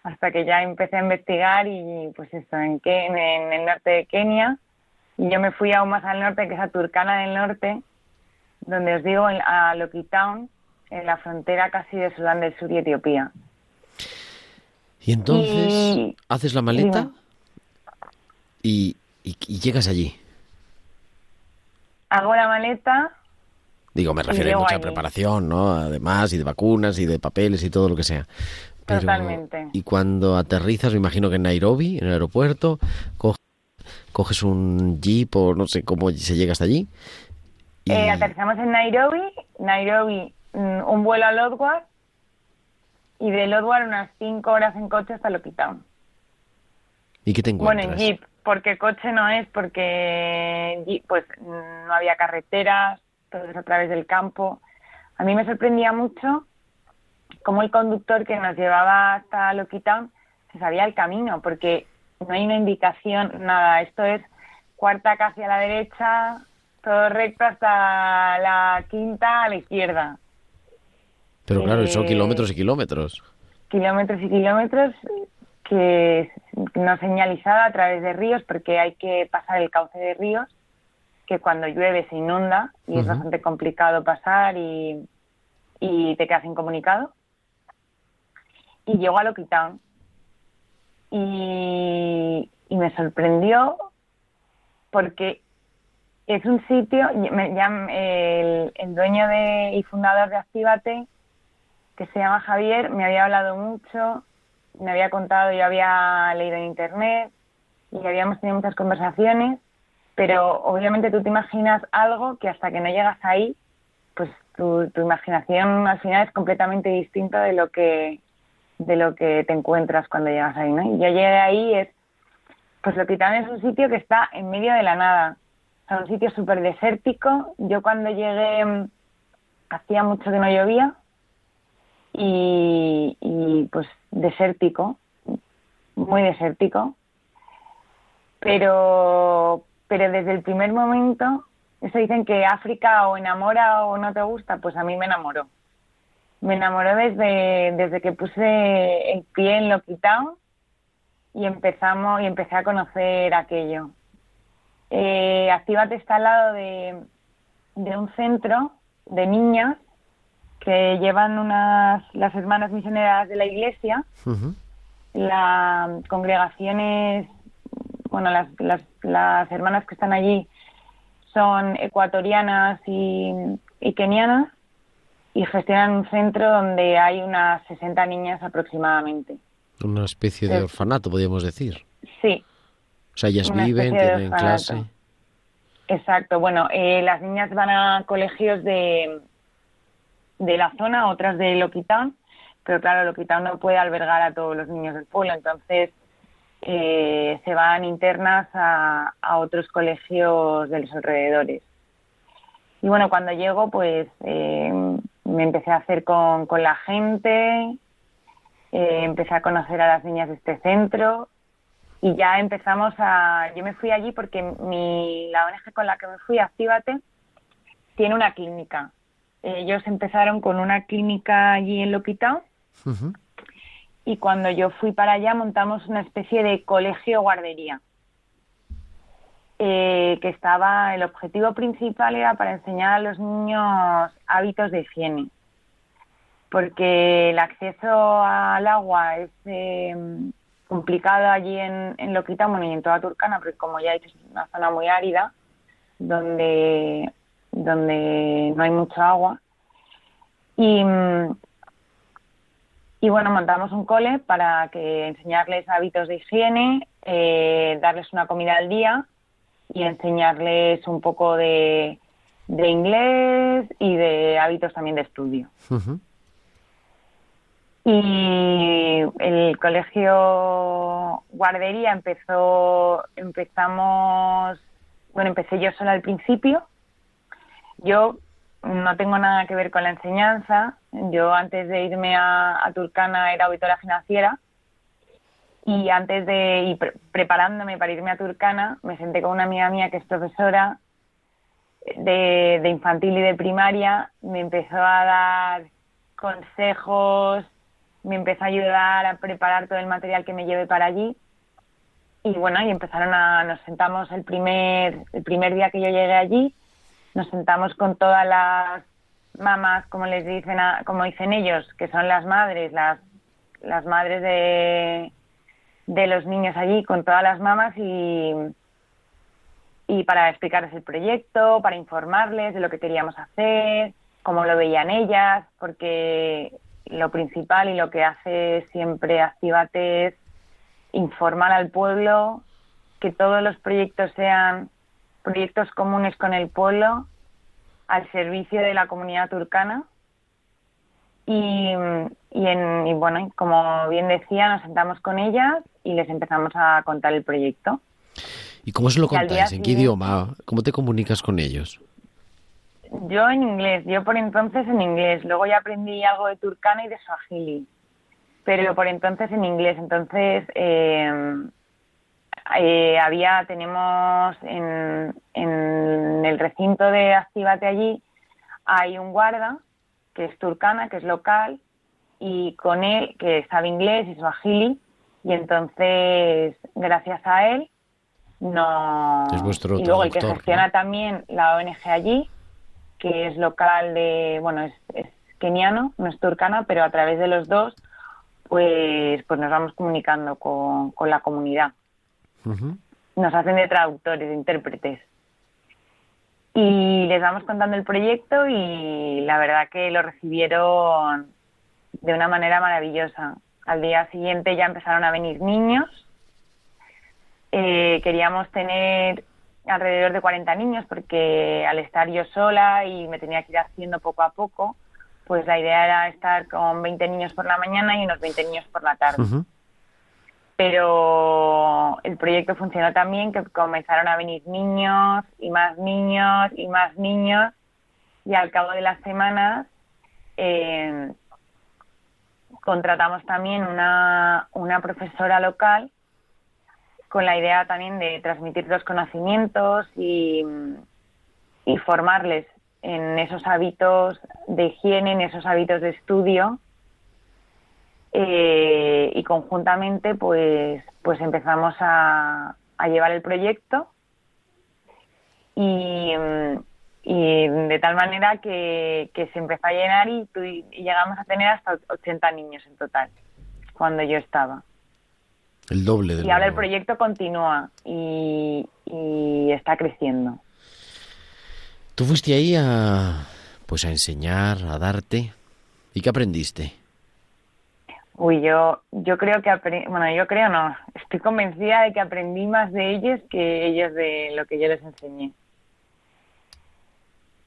Hasta que ya empecé a investigar y pues eso, en, Ke- en, el norte de Kenia. Y yo me fui aún más al norte, que es a Turkana del Norte, donde os digo, en- a Loki Town, en la frontera casi de Sudán del Sur y Etiopía. Y entonces Y- haces la maleta y, y- y llegas allí. Hago la maleta, Digo, me refiero a mucha allí. preparación, ¿no? Además, y de vacunas, y de papeles, y todo lo que sea. Pero, Totalmente. Y cuando aterrizas, me imagino que en Nairobi, en el aeropuerto, co- coges un jeep o no sé cómo se llega hasta allí. Y, eh, aterrizamos en Nairobi, Nairobi, mm, un vuelo a Lodwar y de Lodwar unas cinco horas en coche hasta Loki Town. ¿y qué te Bueno, encuentras? en Jeep, porque coche no es, porque Jeep, pues no había carreteras, todo es a través del campo. A mí me sorprendía mucho cómo el conductor que nos llevaba hasta Loki Town se sabía el camino, porque no hay una indicación, nada. Esto es cuarta casi a la derecha, todo recto hasta la quinta a la izquierda. Pero claro, son eh, kilómetros y kilómetros. kilómetros y kilómetros que no señalizada a través de ríos porque hay que pasar el cauce de ríos que cuando llueve se inunda y es bastante complicado pasar y, y te quedas incomunicado. Y llego a Loki Town y, y me sorprendió porque es un sitio, ya el, dueño de, y fundador de Actívate, que se llama Javier, me había hablado mucho, me había contado, yo había leído en internet y habíamos tenido muchas conversaciones, pero obviamente tú te imaginas algo que hasta que no llegas ahí, pues tu, tu imaginación al final es completamente distinta de lo que de lo que te encuentras cuando llegas ahí, ¿no? Y yo llegué ahí es, pues lo que es un sitio que está en medio de la nada, sea, un sitio súper desértico. Yo cuando llegué mm, hacía mucho que no llovía y, y pues desértico, muy desértico. Pero, pero desde el primer momento, eso dicen que África o enamora o no te gusta, pues a mí me enamoró. Me enamoró desde, desde que puse el pie en Loki Town y empezamos y empecé a conocer aquello. Eh, Actívate está al lado de, de un centro de niñas que llevan unas las hermanas misioneras de la iglesia. Ujú. La congregación es, bueno, las, las, las hermanas que están allí son ecuatorianas y, y kenianas y gestionan un centro donde hay unas 60 niñas aproximadamente. Una especie de orfanato, podríamos decir. Sí, sea, ellas Una viven, tienen clase. Exacto, bueno, eh, las niñas van a colegios de, de la zona, otras de Loquitán, pero claro, Loquitán no puede albergar a todos los niños del pueblo, entonces eh, se van internas a, a otros colegios de los alrededores. Y bueno, cuando llego, pues eh, me empecé a hacer con, con la gente, eh, empecé a conocer a las niñas de este centro y ya empezamos a... Yo me fui allí porque mi, la ONG con la que me fui, Actívate, tiene una clínica. Ellos empezaron con una clínica allí en Loquitao Ujú. y cuando yo fui para allá montamos una especie de colegio guardería. Eh, que estaba, el objetivo principal era para enseñar a los niños hábitos de higiene, porque el acceso al agua es eh, complicado allí en, en Loquitao bueno, y en toda Turcana, porque como ya es una zona muy árida, donde, donde no hay mucha agua. Y, y bueno, montamos un cole para que enseñarles hábitos de higiene, eh, darles una comida al día y enseñarles un poco de, de inglés y de hábitos también de estudio. Ujú. Y el colegio guardería empezó, empezamos, bueno, empecé yo sola al principio. Yo no tengo nada que ver con la enseñanza. Yo antes de irme a, a Turcana era auditora financiera y antes de ir pre- preparándome para irme a Turcana me senté con una amiga mía que es profesora de, de infantil y de primaria me empezó a dar consejos, me empezó a ayudar a preparar todo el material que me llevé para allí. Y bueno, y empezaron a, nos sentamos el primer, el primer día que yo llegué allí, nos sentamos con todas las mamás, como les dicen, a- como dicen ellos, que son las madres, las, las madres de, de los niños allí, con todas las mamás y, y para explicarles el proyecto, para informarles de lo que queríamos hacer, cómo lo veían ellas, porque lo principal y lo que hace siempre Activate es informar al pueblo, que todos los proyectos sean proyectos comunes con el pueblo, al servicio de la comunidad turcana. Y, y, en, y bueno, como bien decía, nos sentamos con ellas y les empezamos a contar el proyecto. ¿Y cómo se lo contáis? ¿En qué idioma? ¿Cómo te comunicas con ellos? Yo en inglés, yo por entonces en inglés. Luego ya aprendí algo de turcana y de swahili. Pero por entonces en inglés. Entonces eh, eh, había, tenemos en, en el recinto de Actívate allí, hay un guarda que es turcana, que es local, y con él, que sabe inglés y swahili, y entonces, gracias a él, no... Es vuestro y luego el que gestiona ¿no? también la ONG allí, que es local de, bueno, es, es keniano, no es turcana, pero a través de los dos, pues, pues nos vamos comunicando con, con la comunidad. Nos hacen de traductores, de intérpretes. Y les vamos contando el proyecto y la verdad que lo recibieron de una manera maravillosa. Al día siguiente ya empezaron a venir niños. Eh, queríamos tener alrededor de 40 niños porque al estar yo sola y me tenía que ir haciendo poco a poco, pues la idea era estar con 20 niños por la mañana y unos 20 niños por la tarde. Pero el proyecto funcionó también que comenzaron a venir niños y más niños y más niños y al cabo de las semanas eh, contratamos también una, una profesora local con la idea también de transmitir los conocimientos y, formarles en esos hábitos de higiene, en esos hábitos de estudio. Eh, y conjuntamente pues, pues empezamos a, llevar el proyecto y, de tal manera que, se empezó a llenar y, y llegamos a tener hasta 80 niños en total cuando yo estaba. El doble del Y ahora el proyecto continúa y, y está creciendo. Tú fuiste ahí a pues a enseñar, a darte. ¿Y qué aprendiste? Uy, yo, yo creo que aprendí, bueno, yo creo no, estoy convencida de que aprendí más de ellos que ellos de lo que yo les enseñé.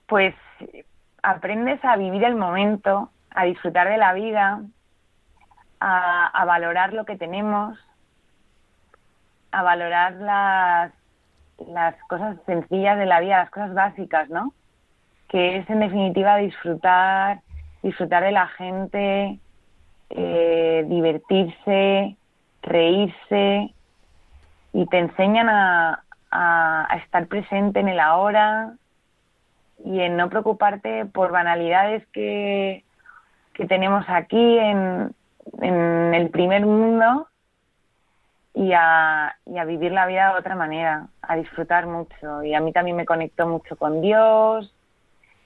Pues aprendes a vivir el momento, a disfrutar de la vida, a, a valorar lo que tenemos, a valorar las, las cosas sencillas de la vida, las cosas básicas, ¿no? Que es en definitiva disfrutar, disfrutar de la gente, eh, divertirse, reírse y te enseñan a, a- a estar presente en el ahora y en no preocuparte por banalidades que, que tenemos aquí en, en el primer mundo y a, y a vivir la vida de otra manera, a disfrutar mucho. Y a mí también me conectó mucho con Dios.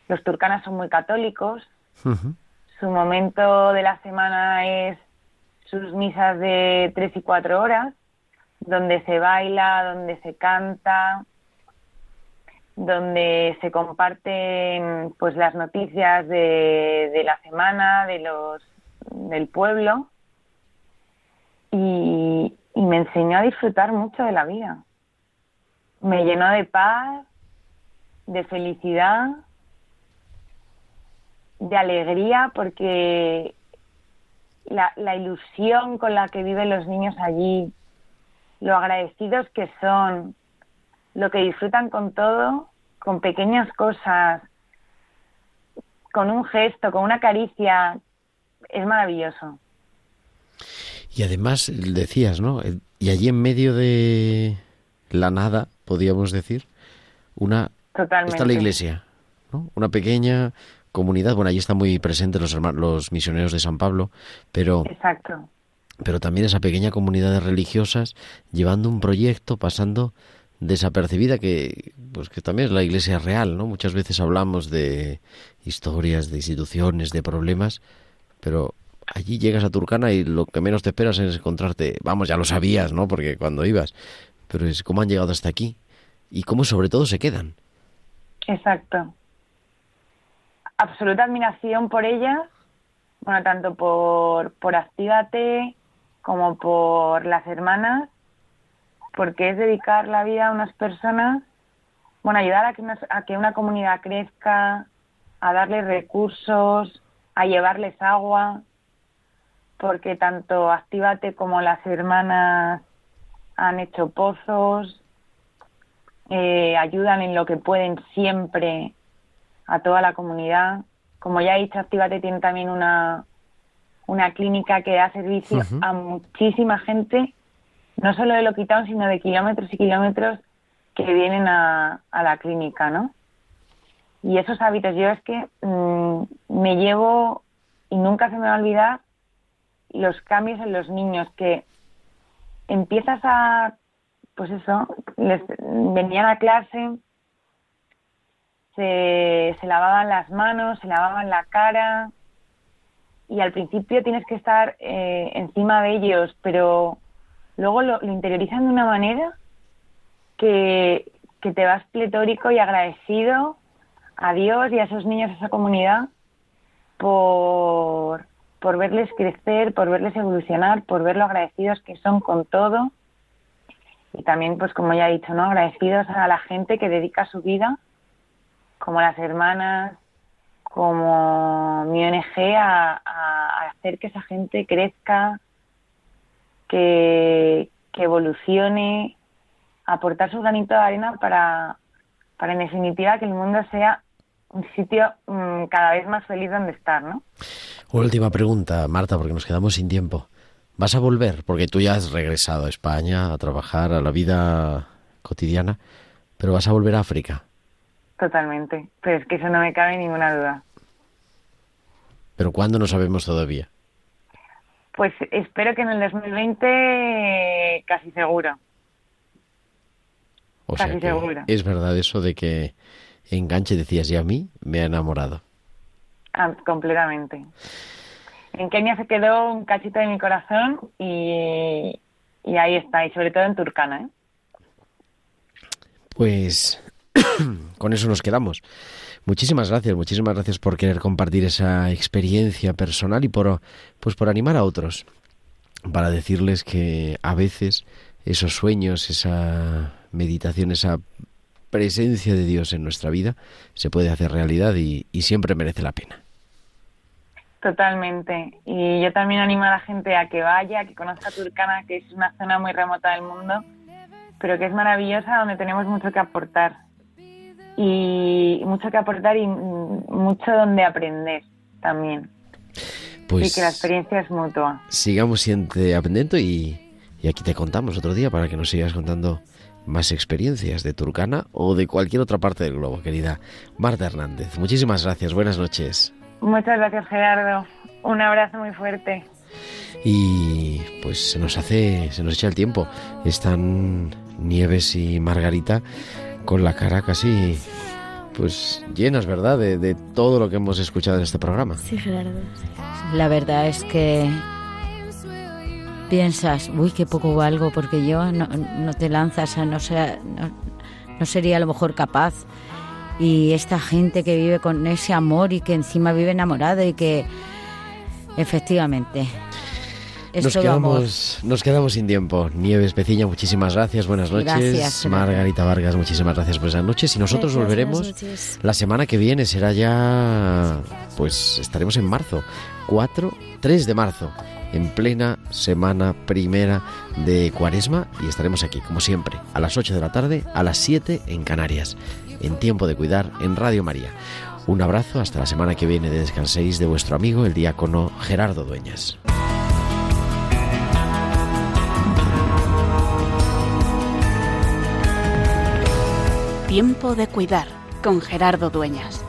Los turcanas son muy católicos, su momento de la semana es sus misas de tres y cuatro horas, donde se baila, donde se canta, donde se comparten pues las noticias de, de la semana, de los del pueblo y, y me enseñó a disfrutar mucho de la vida. Me llenó de paz, de felicidad de alegría porque la, la ilusión con la que viven los niños allí, lo agradecidos que son, lo que disfrutan con todo, con pequeñas cosas, con un gesto, con una caricia, es maravilloso. Y además decías, ¿no? Y allí en medio de la nada, podríamos decir, una Totalmente. está la iglesia, ¿no? Una pequeña comunidad, bueno, allí están muy presentes los, herma- los misioneros de San Pablo, pero, Exacto. pero también esa pequeña comunidad de religiosas llevando un proyecto, pasando desapercibida que pues que también es la iglesia real, ¿no? Muchas veces hablamos de historias, de instituciones, de problemas, pero allí llegas a Turcana y lo que menos te esperas es encontrarte, vamos, ya lo sabías, ¿no? Porque cuando ibas, pero es cómo han llegado hasta aquí y cómo sobre todo se quedan. Exacto. Absoluta admiración por ellas, bueno, tanto por, por Actívate como por las hermanas, porque es dedicar la vida a unas personas, bueno, ayudar a que una, a que una comunidad crezca, a darles recursos, a llevarles agua, porque tanto Actívate como las hermanas han hecho pozos, eh, ayudan en lo que pueden siempre a toda la comunidad. Como ya he dicho, Actívate tiene también una, una clínica que da servicio a muchísima gente, no solo de Loquitown, sino de kilómetros y kilómetros que vienen a, a la clínica, ¿no? Y esos hábitos, yo es que mm, me llevo, y nunca se me va a olvidar, los cambios en los niños, que empiezas a, pues eso, les venían a clase, se, se lavaban las manos, se lavaban la cara, y al principio tienes que estar eh, encima de ellos, pero luego lo, lo interiorizan de una manera que, que te vas pletórico y agradecido a Dios y a esos niños, a esa comunidad, por, por verles crecer, por verles evolucionar, por ver lo agradecidos que son con todo. Y también, pues como ya he dicho, ¿no? agradecidos a la gente que dedica su vida, como las hermanas, como mi ONG, a, a- hacer que esa gente crezca, que, que evolucione, aportar su granito de arena para, para, en definitiva, que el mundo sea un sitio mm, cada vez más feliz donde estar, ¿no? Última pregunta, Marta, porque nos quedamos sin tiempo. ¿Vas a volver? Porque tú ya has regresado a España a trabajar, a la vida cotidiana, pero vas a volver a África. Totalmente. Pero es que eso no me cabe ninguna duda. Pero ¿cuándo no sabemos todavía? Pues espero que en el 2020 casi seguro. O Casi sea que seguro. es verdad eso de que enganche decías y a mí me ha enamorado. Ah, completamente. En Kenia se quedó un cachito de mi corazón y, y ahí está, y sobre todo en Turcana. ¿eh? Pues con eso nos quedamos. Muchísimas gracias, muchísimas gracias por querer compartir esa experiencia personal y por pues por animar a otros para decirles que a veces esos sueños, esa meditación, esa presencia de Dios en nuestra vida se puede hacer realidad y, y siempre merece la pena. Totalmente. Y yo también animo a la gente a que vaya, a que conozca Turcana, que es una zona muy remota del mundo, pero que es maravillosa, donde tenemos mucho que aportar. Y mucho que aportar y mucho donde aprender también. Pues y que la experiencia es mutua. sigamos siempre aprendiendo y, y aquí te contamos otro día para que nos sigas contando más experiencias de Turcana o de cualquier otra parte del globo, querida Marta Hernández. Muchísimas gracias, buenas noches. Muchas gracias, Gerardo. Un abrazo muy fuerte. Y pues se nos hace, se nos echa el tiempo. Están Nieves y Margarita con la cara casi pues llenas, ¿verdad? De, de todo lo que hemos escuchado en este programa. Sí, Gerardo. La verdad es que piensas, uy, qué poco valgo, porque yo no, no te lanzas a no ser, no, no sería a lo mejor capaz. Y esta gente que vive con ese amor y que encima vive enamorada y que efectivamente es Nos todo amor. quedamos, nos quedamos sin tiempo. Nieves Peciña, muchísimas gracias, buenas noches. Gracias. Margarita Vargas, muchísimas gracias por esas noches. Y nosotros Gracias, volveremos la semana que viene, será ya, pues estaremos en marzo, 4, 3 de marzo, en plena semana primera de Cuaresma y estaremos aquí, como siempre, a las 8 de la tarde, a las 7 en Canarias, en Tiempo de Cuidar, en Radio María. Un abrazo, hasta la semana que viene, de descanséis de vuestro amigo, el diácono Gerardo Dueñas. Tiempo de cuidar con Gerardo Dueñas.